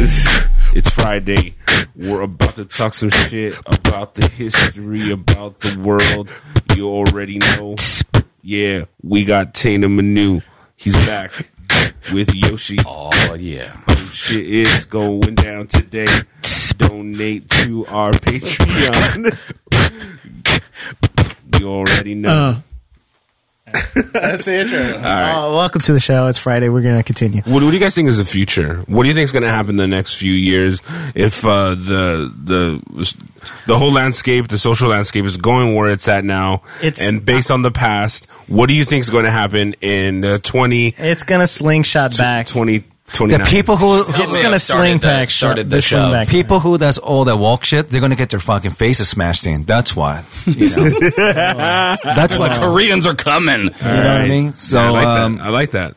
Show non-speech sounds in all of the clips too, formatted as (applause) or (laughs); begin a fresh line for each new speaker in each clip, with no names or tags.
It's Friday. We're about to talk some shit about the history, about the world. You already know. Yeah, we got Teína Manu. He's back with Yoshi.
Oh yeah.
Some shit is going down today. Donate to our Patreon. (laughs) you already know.
Uh,
That's the intro.
right.
oh, welcome to the show. It's Friday. We're gonna continue.
What, what do you guys think is the future? What do you think is going to happen in the next few years if uh, the the the whole landscape, the social landscape, is going where it's at now?
It's-
and based on the past, what do you think is going to happen in uh, 20,
It's gonna slingshot back.
20,
The people who,
It's gonna
started
sling
the- started the
the sling
shove.
back.
people who does all that walk shit, they're gonna get their fucking faces smashed in. That's why. (laughs) You know? That's
The
what.
Koreans are coming.
You know what I mean? So,
I like
um,
that. I like that.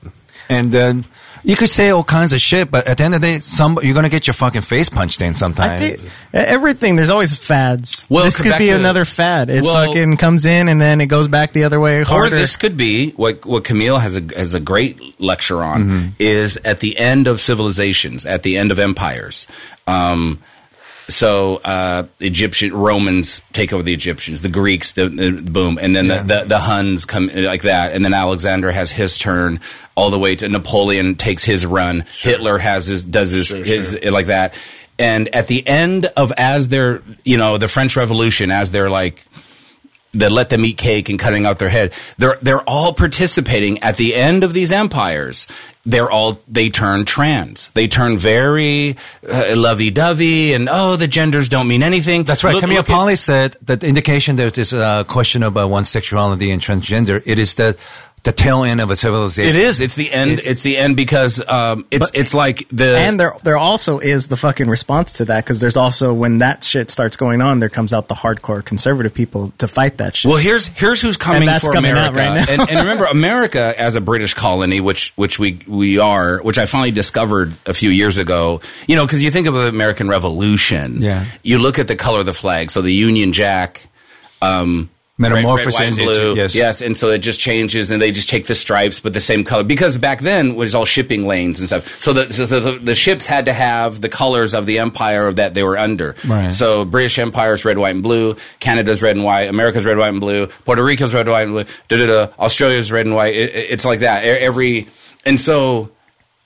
and then you could say all kinds of shit, but at the end of the day, some you're gonna get your fucking face punched in sometime.
I think everything. There's always fads.
Well,
this could be
to-
another fad. It
Well-
fucking comes in and then it goes back the other way
Or this could be what what Camille has a has a great lecture on
Mm-hmm.
is at the end of civilizations, at the end of empires. Um, so uh, Egyptian Romans take over the Egyptians, the Greeks, the, the boom, and then the, the the Huns come like that, and then Alexander has his turn, all the way to Napoleon takes his run. Hitler has his does his his like that, and at the end of as they're you know the French Revolution, as they're like that let them eat cake and cutting out their head. They're they're all participating at the end of these empires. They're all they turn trans. They turn very uh, lovey dovey and oh the genders don't mean anything.
That's right.
Look-
Camille Paglia said that the indication there's this uh, question about one's sexuality and transgender. It is the the tail end of a civilization.
It is. It's the end. It's, the end because um, it's it's like the
and there, there also is the fucking response to that because there's also when that shit starts going on, there comes out the hardcore conservative people to fight that shit.
Well, here's here's who's coming
And that's
for
coming out
America.
right now.
and, and (laughs) remember, America as a British colony, which which we we are, which I finally discovered a few years ago. You know, because you think of the American Revolution,
Yeah.
You look at the color of the flag, so the Union Jack. Um,
Metamorphosis,
red, red, white, and blue.
yes.
yes, and so it just changes, and they just take the stripes, but the same color. Because back then it was all shipping lanes and stuff, so the so the, the ships had to have the colors of the empire that they were under.
Right.
So British Empire's red, white, and blue. Canada's red and white. America's red, white, and blue. Puerto Rico's red, white, and blue. Australia's red and white. It, it- it's like that. Every and so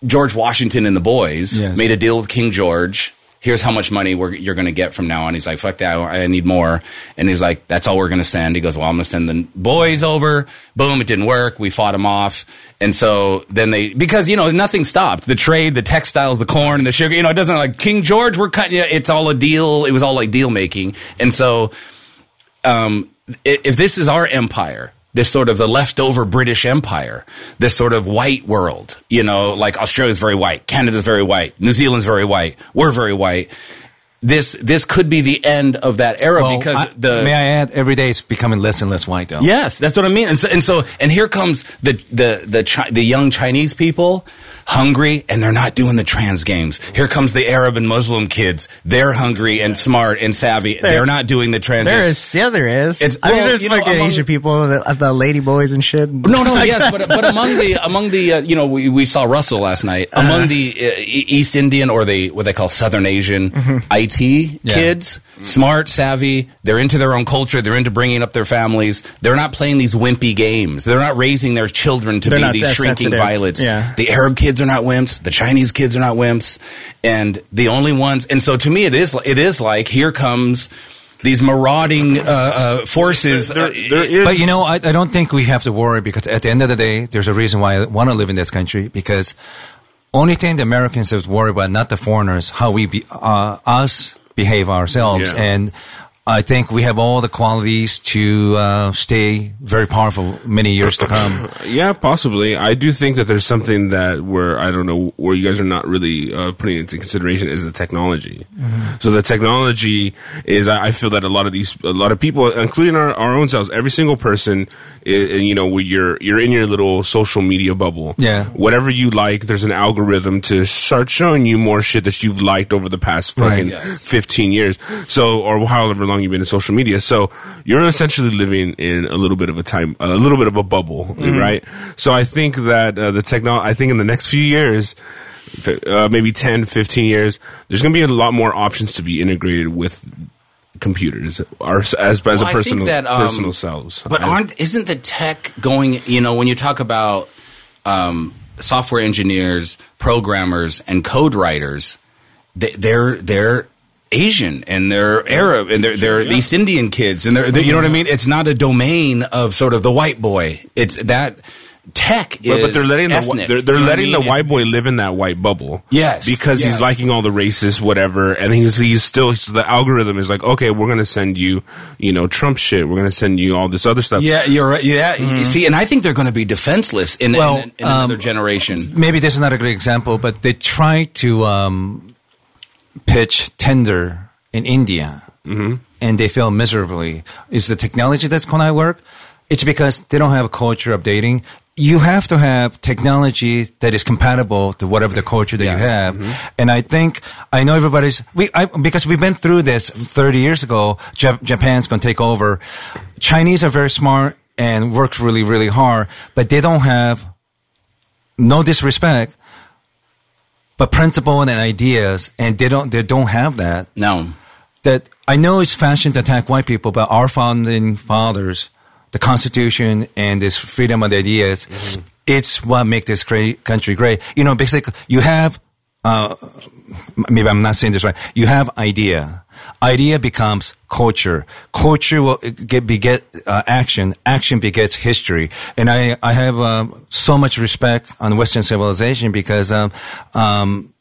George Washington and the boys
Yes.
made a deal with King George. Here's how much money you're going to get from now on. He's like, fuck that. I need more. And he's like, that's all we're going to send. He goes, well, I'm going to send the boys over. Boom. It didn't work. We fought them off. And so then they, because, you know, nothing stopped. The trade, the textiles, the corn, the sugar, you know, it doesn't like King George, we're cutting you. It's all a deal. It was all like deal making. And so, um, if this is our empire, this sort of the leftover British Empire, this sort of white world, you know, like Australia's very white, Canada's very white, New Zealand's very white, we're very white. This this could be the end of that era
Well,
because
I-
the
may I add, every day it's becoming less and less white though.
Yes, that's what I mean. And so, and so, and here comes the the the Chi- the young Chinese people, hungry, and they're not doing the trans games. Here comes the Arab and Muslim kids. They're hungry and smart and savvy. They're not doing the trans.
there
games.
is, yeah, there is.
It's-
I mean, there's fucking
among-
Asian people, the, the lady boys and shit.
No, no, yes, but but (laughs) among the among the uh, you know we, we saw Russell last night
Uh-huh.
among the uh, East Indian or the what they call Southern Asian
Mm-hmm.
IT kids, smart, savvy. They're into their own culture. They're into bringing up their families. They're not playing these wimpy games. They're not raising their children to
They're
be these shrinking
sensitive.
violets.
Yeah.
The Arab kids are not wimps. The Chinese kids are not wimps, and the only ones. And so to me, it is it is like here comes. These marauding uh, uh, forces.
There-
uh,
there is-
But you know, I, I don't think we have to worry because at the end of the day, there's a reason why I want to live in this country because only thing the Americans have to worry about, not the foreigners, how we be, uh, us behave ourselves.
Yeah.
And I think we have all the qualities to uh, stay very powerful many years to come. (laughs)
Yeah, possibly. I do think that there's something that where I don't know where you guys are not really uh, putting into consideration is the technology. So the technology is, I I feel that a lot of these, a lot of people, including our, our own selves, every single person, i you know, where you're you're in your little social media bubble.
Yeah.
Whatever you like, there's an algorithm to start showing you more shit that you've liked over the past
Right.
fucking
Yes.
15 years. So, or however long you've been in social media. So you're essentially living in a little bit of a time, a little bit of a bubble, right? So I think that uh, the technology, I think in the next few years, uh, maybe 10, 15 years, there's going to be a lot more options to be integrated with computers our, as, as
Well,
a personal,
that, um,
personal selves.
But
I-
aren't isn't the tech going? You know, when you talk about um, software engineers, programmers, and code writers, they, they're they're Asian and they're Arab and they're they're East Indian kids and they're, they're you know what I mean. It's not a domain of sort of the white boy. It's that tech
But,
is
but they're letting the
ethnic,
whi- they're, they're
you know what I
letting
mean?
the white
It's-
boy
it's-
live in that white bubble.
Yes,
because
yes.
he's liking all the racist whatever, and he's he's still so the algorithm is like, okay, we're gonna send you, you know, Trump shit. We're gonna send you all this other stuff.
Yeah, you're right. Yeah, you see, and I think they're going to be defenseless in,
Well,
in, in another
um,
generation.
maybe this is not a great example, but they try to um, pitch Tinder in India,
Mm-hmm.
and they fail miserably. Is the technology that's going to work? It's because they don't have a culture of dating. You have to have technology that is compatible to whatever the culture that you have.
Mm-hmm.
And I think I know everybody's we I, because we've been through this 30 years ago. Jap- Japan's going to take over. Chinese are very smart and works really really hard, but they don't have no disrespect, but principle and ideas, and they don't they don't have that.
No,
That I know it's fashion to attack white people, but our founding fathers, the Constitution and this freedom of ideas, it's what make this great country great. You know, basically, you have. Uh, maybe I'm not saying this right. You have idea. Idea becomes culture. Culture will get beget uh, action. Action begets history. And I I have um, so much respect on Western civilization because um, um,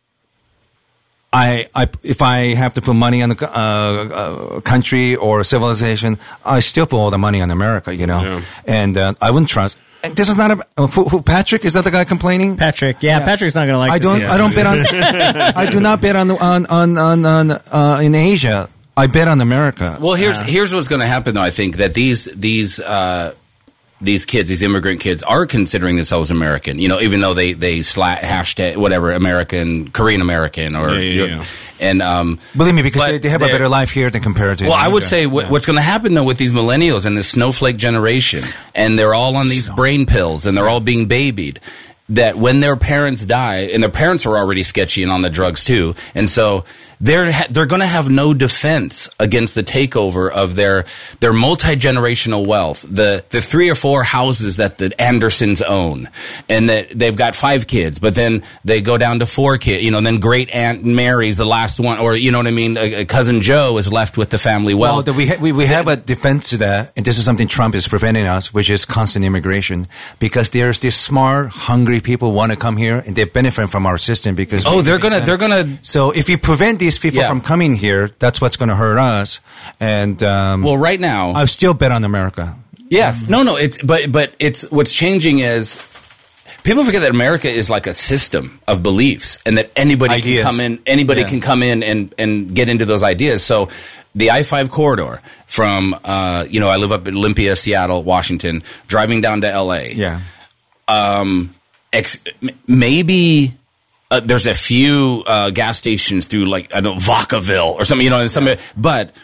I, I, if I have to put money on the uh, uh, country or civilization, I still put all the money on America, you know.
Yeah.
And uh, I wouldn't trust. And This is not a uh, who, who, Patrick. Is that the guy complaining?
Patrick. Yeah, Patrick's not going to like
I don't.
either.
I don't bet on. (laughs) (laughs) I do not bet on on on on, on uh, in Asia. I bet on America.
Well, here's here's what's going to happen though. I think that these these uh, these kids, these immigrant kids, are considering themselves American. You know, even though they they sla hashtag whatever American, Korean American, or
Yeah, yeah, yeah.
And um,
Believe me, because they, they have a better life here than compared to.
Well, I would say what, what's going to happen though with these millennials and this snowflake generation, and they're all on these brain pills and they're all being babied. That when their parents die, and their parents are already sketchy and on the drugs too, and so they're ha- they're going to have no defense against the takeover of their their multi generational wealth, the the three or four houses that the Andersons own, and that they've got five kids, but then they go down to four kids, you know, and then great aunt Mary's the last one, or you know what I mean, a, a cousin Joe is left with the family
Well,
wealth.
the, we, ha- we we have a defense to that, and this is something Trump is preventing us, which is constant immigration, because there's these smart, hungry people want to come here, and they benefit from our system because.
oh, they're gonna they're gonna
So if you prevent these people
Yeah.
from coming here, that's what's going to hurt us. And um,
well right now.
I still bet on America.
Yes. No, no, it's but but it's what's changing is people forget that America is like a system of beliefs and that anybody
Ideas.
can come in anybody
Yeah.
can come in and and get into those ideas. So the I-5 corridor from uh, you know, I live up in Olympia, Seattle, Washington, driving down to LA.
Yeah.
Um ex- maybe uh, there's a few uh, gas stations through like I don't know Vacaville or something, you know, and some, but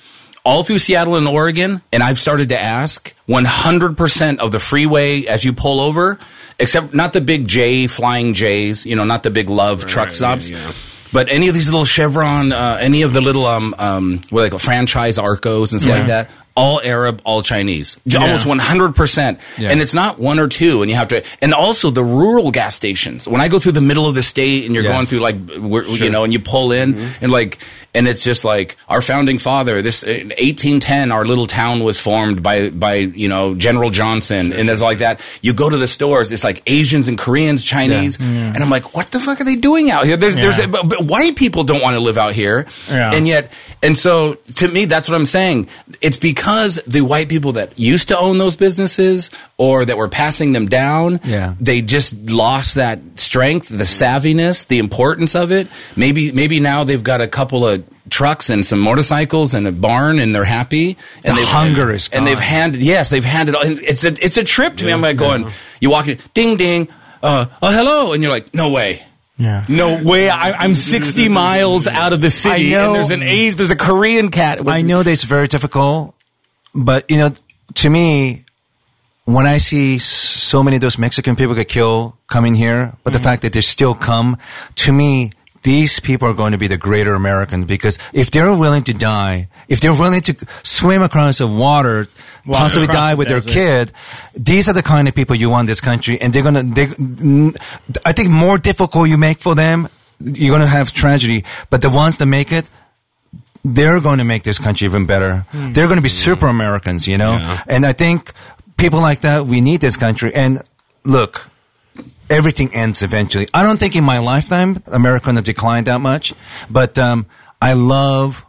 all through Seattle and Oregon, and I've started to ask 100% of the freeway as you pull over, except not the big J flying J's, you know, not the big love truck stops.
yeah, yeah.
But any of these little Chevron, uh, any of the little um um what are they call franchise Arcos and stuff like that, all Arab, all Chinese, J- almost one hundred percent.
Yeah.
And it's not one or two, and you have to. And also the rural gas stations. When I go through the middle of the state, and you're
Yeah.
going through like where, you know, and you pull in, mm-hmm. and like, and it's just like our founding father. This uh, in 1810, our little town was formed by by you know General Johnson, and there's like that. You go to the stores, it's like Asians and Koreans, Chinese, and I'm like, what the fuck are they doing out here? There's there's but, but white people don't want to live out here,
Yeah.
and yet, and so to me, that's what I'm saying. It's because the white people that used to own those businesses or that were passing them down,
Yeah.
they just lost that strength, the savviness, the importance of it. Maybe maybe now they've got a couple of trucks and some motorcycles and a barn and they're happy. And
The
they've-
hunger is
and they've handed yes, they've handed. and It's a it's a trip to me. I'm like going, you walk in, ding ding, uh, oh hello, and you're like, no way.
Yeah.
No way! I, I'm 60 miles out of the city,
I know.
and there's an Asian, there's a Korean cat.
I know that it's very difficult, but you know, to me, when I see so many of those Mexican people get killed coming here, but the mm-hmm. fact that they still come, to me, these people are going to be the greater Americans because if they're willing to die, if they're willing to swim across the water, possibly
across
die
the
with their kid, these are the kind of people you want in this country, and they're gonna. They, I think more difficult you make for them, you're gonna have tragedy. But the ones that make it, they're going to make this country even better. They're going to be super Americans, you know?
Yeah.
And I think people like that, we need this country. And look, everything ends eventually. I don't think in my lifetime America going to decline that much, but um, I love,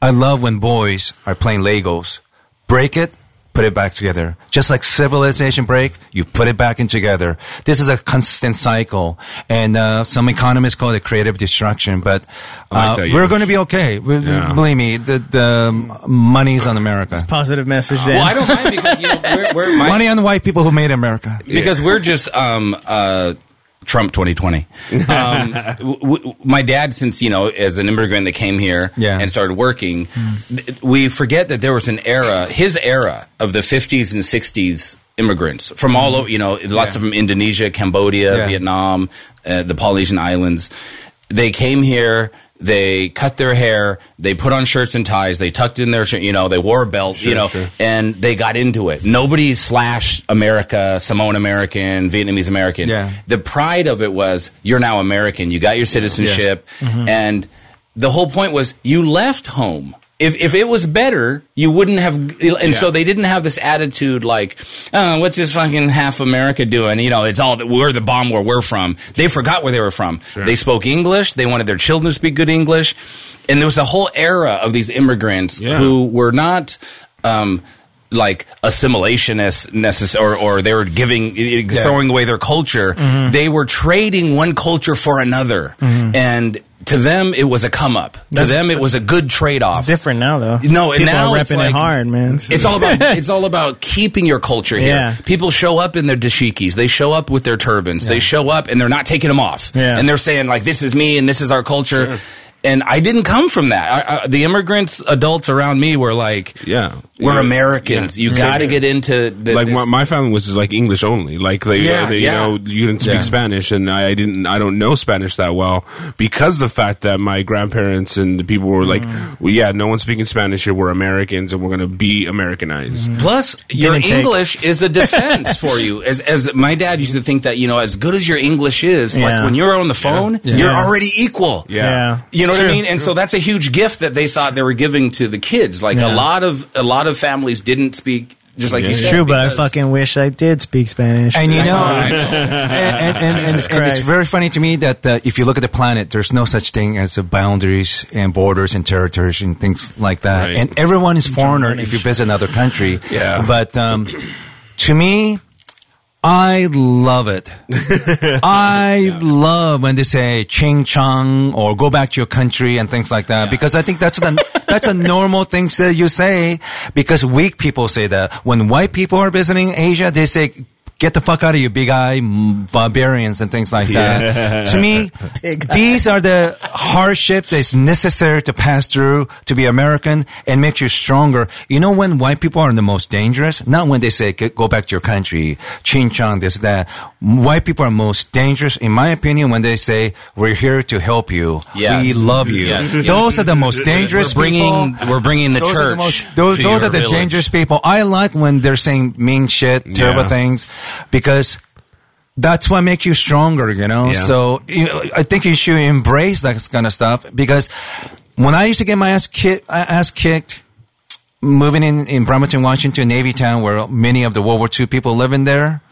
I love when boys are playing Legos. Break it, put it back together. Just like civilization break, you put it back in together. This is a constant cycle, and uh, some economists call it creative destruction. But
I like
uh, we're going to be okay. We-
Yeah.
Believe me, the, the money's on America.
It's positive message there.
Well, I don't mind because you know, we're, we're (laughs) my,
Money on the white people who made America.
because we're just um, uh, Trump 2020. Um, (laughs) w- w- my dad, since you know, as an immigrant that came here
Yeah.
and started working, th- we forget that there was an era, his era of the 50s and 60s immigrants from all over. You know, lots of them Indonesia, Cambodia,
Yeah.
Vietnam, uh, the Polynesian islands. They came here. They cut their hair. They put on shirts and ties. They tucked in their, you know, they wore a belt, you know,
sure.
and they got into it. Nobody slashed America, Samoan American, Vietnamese American.
Yeah.
The pride of it was you're now American. You got your citizenship, mm-hmm. and the whole point was you left home. If, if it was better, you wouldn't have. And so they didn't have this attitude like, oh, what's this fucking half America doing? You know, it's all that we're the bomb where we're from. They forgot where they were from. They spoke English. They wanted their children to speak good English. And there was a whole era of these immigrants
Yeah.
who were not. Um, like assimilationists necess- or, or they were giving throwing away their culture
Mm-hmm.
they were trading one culture for another and to them it was a come up to them it was a good trade-off
different now, though.
no, and
People
now
are
it's
repping
like,
it hard, man.
It's all about (laughs) it's all about keeping your culture here.
Yeah.
People show up in their dashikis, they show up with their turbans, they show up and they're not taking them off,
Yeah.
and they're saying like, "This is me and this is our culture." And I didn't come from that. I, I, the immigrants, adults around me were like,
Yeah.
we're
Yeah.
Americans.
Yeah.
You got to get into the,
like
this-
my, my family was just like English only. Like they,
Yeah,
they
yeah.
you know, you didn't speak
Yeah.
Spanish, and I, I didn't. I don't know Spanish that well because the fact that my grandparents and the people were like,
Mm.
well, yeah, no one's speaking Spanish here. We're Americans, and we're gonna be Americanized.
Plus, your
Didn't take-
English is a defense (laughs) for you. As as my dad used to think that you know, as good as your English is, like when you're on the phone,
Yeah.
you're already equal.
Yeah.
Yeah.
You know
It's
what I mean? And so that's a huge gift that they thought they were giving to the kids. Like a lot of a lot of families didn't speak just like you said.
True, but I fucking wish I did speak Spanish.
And you know,
know. (laughs)
and, and, and, and, and it's very funny to me that uh, if you look at the planet, there's no such thing as boundaries and borders and territories and things like that.
Right.
And everyone is foreigner if you visit another country. (laughs)
Yeah.
But um, to me, I love it. (laughs) I love when they say "ching chong" or "go back to your country" and things like that because I think that's the that's a normal thing that you say because weak people say that. When white people are visiting Asia, they say. Get the fuck out of you, big eye barbarians and things like that. To me, (laughs) these are the hardship that's necessary to pass through to be American and make you stronger. You know when white people are the most dangerous? Not when they say, go back to your country, ching chong, this, that. White people are most dangerous, in my opinion, when they say, we're here to help you.
Yes.
We love you.
Yes.
Those are the most dangerous
we're bringing
people.
we're bringing the
Those are
church.
the most, those,
to
those
your
are the
village.
dangerous people. I like when they're saying mean shit, terrible
Yeah.
things, because that's what makes you stronger, you know?
Yeah.
So you I think you should embrace that kind of stuff because when I used to get my ass kicked, ass kicked moving in, in Bremerton, Washington, Navy town, where many of the World War II people live in there,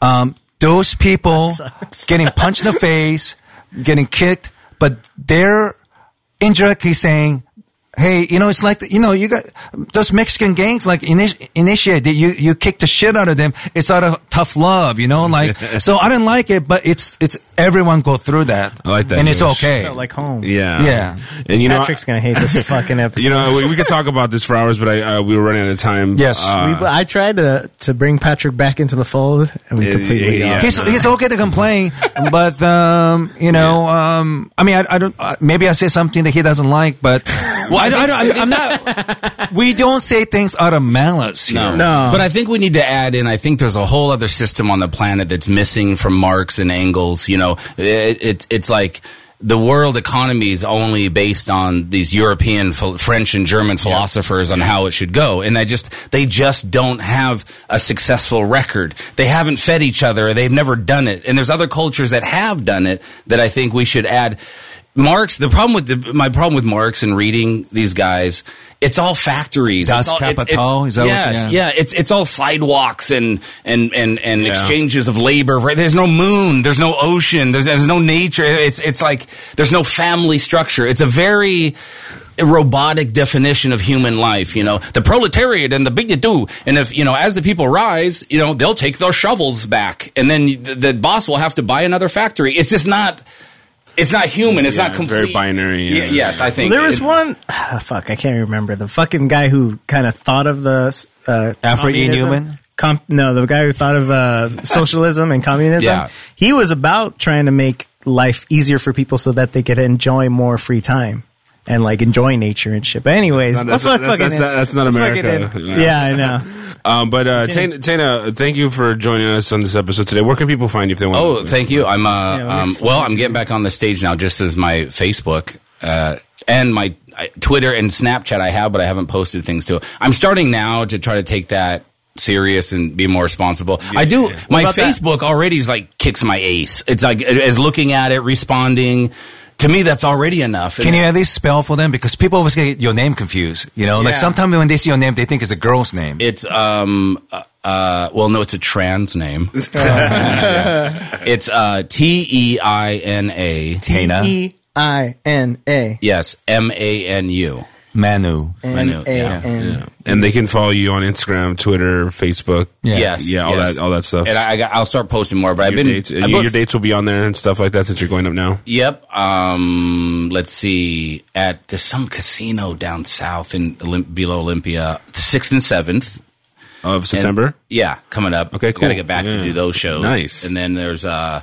um, those people (laughs) getting punched in the face, getting kicked, but they're indirectly saying, Hey, you know, it's like, you know, you got those Mexican gangs, like, initi- initiate, you, you kick the shit out of them. It's out of tough love, you know, like, (laughs) so I didn't like it, but it's, it's, everyone go through that.
I like that,
And it's
Yosh.
okay.
Felt like home.
Yeah,
Yeah.
And you know,
Patrick's gonna hate this fucking episode. (laughs)
you know, we, we could talk about this for hours, but I uh, we were running out of time.
Yes.
Uh,
We- I tried to to bring Patrick back into the fold, and we
Yeah,
completely.
yeah.
lost.
He's, he's okay to complain, (laughs) but um, you know, um, I mean, I, I don't. Uh, maybe I say something that he doesn't like, but Well, I, don't- I, don't- I'm not. (laughs) We don't say things out of malice. Here.
No.
No.
But I think we need to add in, I think there's a whole other system on the planet that's missing from Marx and Engels. You know, it, it, it's like the world economy is only based on these European, French and German philosophers on how it should go. And they just, they just don't have a successful record. They haven't fed each other. They've never done it. And there's other cultures that have done it that I think we should add. Marx, the problem with the, my problem with Marx and reading these guys, it's all factories.
Das
It's all-
Kapital?
it's-
Is that what-
yes,
yeah.
yeah, it's it's all sidewalks and and and and
Yeah.
exchanges of labor. Right? There's no moon. There's no ocean. There's there's no nature. It's it's like there's no family structure. It's a very robotic definition of human life. You know, the proletariat and the big do. And if you know, as the people rise, you know, they'll take their shovels back, and then the, the boss will have to buy another factory. It's just not. It's not human. It's
Yeah,
not
it's
complete.
very binary, yeah.
Yeah, yes, I think
There was
it-
one. ah, fuck, I can't remember the fucking guy who kind of thought of the uh,
Alfred E. Neuman?
Com- no, the guy who thought of uh, socialism and communism.
Yeah.
He was about trying to make life easier for people so that they could enjoy more free time and like enjoy nature and shit. But anyways,
That's not-
let's
that's-
fucking
that's not- that's not America. Yeah.
Yeah, I know.
Um, but uh, Teína, Teína, thank you for joining us on this episode today. Where can people find you if they want? To?
Oh, thank you. I'm uh,
let me
um, well. I'm getting back on the stage now, just as my Facebook uh, and my uh, Twitter and Snapchat I have, but I haven't posted things to. it. I'm starting now to try to take that serious and be more responsible. I do.
yeah.
My
about that?
Facebook already is like kicks my ace. It's like as looking at it, responding. To me, that's already enough.
Can you at least spell for them? Because people always get your name confused. You know, like sometimes when they see your name, they think it's a girl's name.
It's um uh, uh well no it's a trans name. (laughs) it's uh T E I N A
Teína,
E I N A
yes M A N U.
Manu.
N
know,
A
yeah,
And they can follow you on Instagram, Twitter, Facebook.
Yeah.
Yes,
Yeah, all
yes.
that, all that stuff.
And I, I got, I'll start posting more. But I've been
dates,
I
and
booked-
your dates will be on there and stuff like that since you're going up now.
Yep. Um, let's see. At there's some casino down south in Olymp- below Olympia, sixth and seventh.
Of
And-
September.
yeah, coming up.
Okay, cool.
Got to get back
Yeah.
to do those shows.
Nice.
And then there's uh,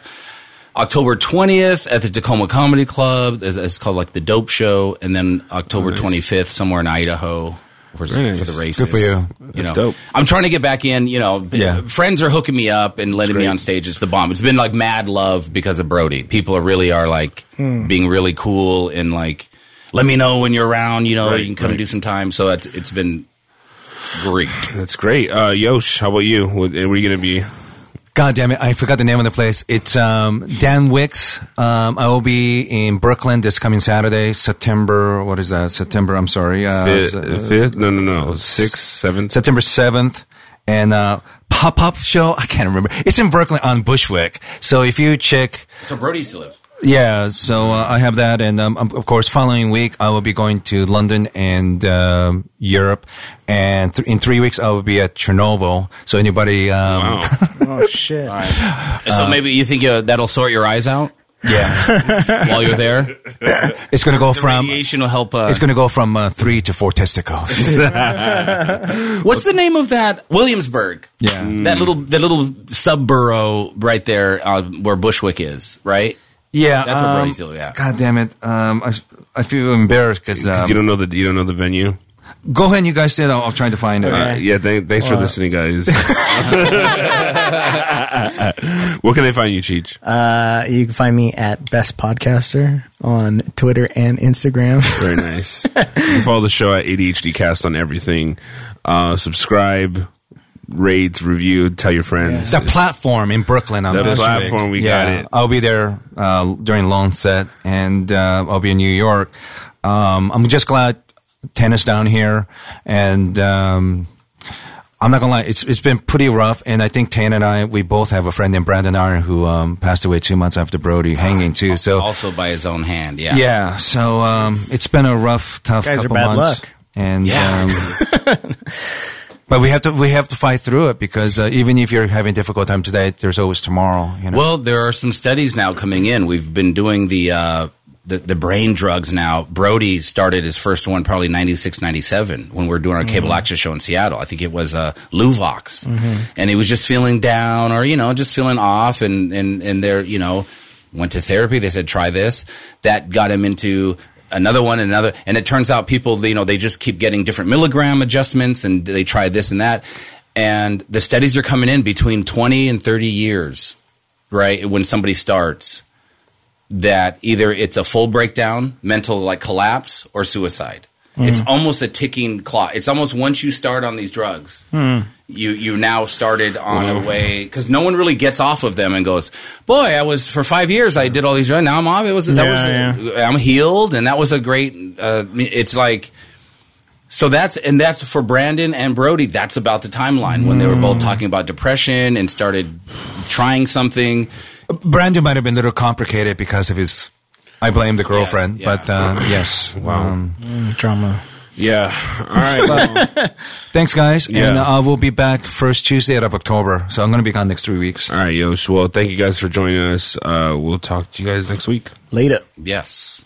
October 20th at the Tacoma Comedy Club. It's, it's called like the Dope Show. And then October
nice.
25th somewhere in Idaho. For,
nice.
for the races.
Good for you.
You
That's
know,
dope.
I'm trying to get back in. You know,
Yeah.
friends are hooking me up and letting me on stage. It's the bomb. It's been like mad love because of Brody. People are really are like
Hmm.
being really cool and like, let me know when you're around. You know,
Right,
you can come
right.
and do some time. So it's it's been great.
That's great. Uh, Yosh, how about you? What, are you going to be?
God damn it! I forgot the name of the place. It's um, Dan Wicks. Um, I will be in Brooklyn this coming Saturday, September. What is that? September. I'm sorry. Uh,
Fifth?
s-
fifth? No, no, no. Sixth, seventh.
September seventh, and uh, pop up show. I can't remember. It's in Brooklyn on Bushwick. So if you check,
So Brody still lives.
Yeah. So uh, I have that, and um, of course, following week I will be going to London and um, Europe, and th- in three weeks I will be at Chernobyl. So anybody, um,
Wow. (laughs)
Oh shit!
so maybe you think uh, that'll sort your eyes out
yeah, (laughs)
while you're there.
it's going to go
The
from.
radiation will help. Uh,
It's going to go from uh, three to four testicles. (laughs)
what's the name of that Williamsburg?
Yeah.
that little that little subborough right there uh, where Bushwick is, right?
Yeah,
That's what
um,
Brody's doing, yeah.
God damn it! Um, I, I feel embarrassed because um,
you don't know the you don't know the venue.
go ahead. You guys said I'll, I'll try to find it.
Uh, yeah, th- thanks for listening, guys. (laughs) (laughs) Where can they find you, Cheech?
Uh, you can find me at Best Podcaster on Twitter and Instagram. (laughs)
Very nice. you can follow the show at ADHD Cast on everything. Uh, subscribe, rate, review, tell your friends.
the platform in Brooklyn on
The
Bushwick.
platform, we got it.
I'll be there uh, during long set, and uh, I'll be in New York. Um, I'm just glad tennis down here, and um, I'm not gonna lie, it's it's been pretty rough. And I think Teína and I, we both have a friend named Brandon Iron who um, passed away two months after Brody hanging too. So
Also by his own hand. Yeah.
yeah, so um, it's been a rough, tough
Guys are
couple
bad
months.
luck.
And
Yeah. (laughs) (laughs)
but we have to we have to fight through it because uh, even if you're having a difficult time today, there's always tomorrow. You know.
Well, there are some studies now coming in. We've been doing the uh, the, the brain drugs now. Brody started his first one probably 96, 97 when we were doing our cable access show in Seattle. I think it was uh, Luvox, and he was just feeling down or you know just feeling off, and and and there you know went to therapy. They said try this. That got him into another one, and another, and it turns out people, you know, they just keep getting different milligram adjustments, and they try this and that, and the studies are coming in between twenty and thirty years, right? When somebody starts, that either it's a full breakdown, mental like collapse, or suicide. It's mm-hmm. almost a ticking clock. It's almost once you start on these drugs, hmm. you you now started on a way because no one really gets off of them and goes, "Boy, I was for five years. I did all these drugs. Now I'm off. It was that
Yeah,
was I'm healed, and that was a great. Uh, it's like." So that's and that's for Brandon and Brody. That's about the timeline when they were both hmm. talking about depression and started trying something.
Brandon might have been a little complicated because of his. I blame the girlfriend,
yeah.
but um, (laughs) yes. Wow.
Drama.
Yeah. All right. Well, (laughs)
Thanks, guys. And uh, we'll be back first Tuesday of October. So I'm going to be gone next three weeks.
all right, Yosh. Well, thank you guys for joining us. Uh, we'll talk to you guys next week.
Later.
Yes.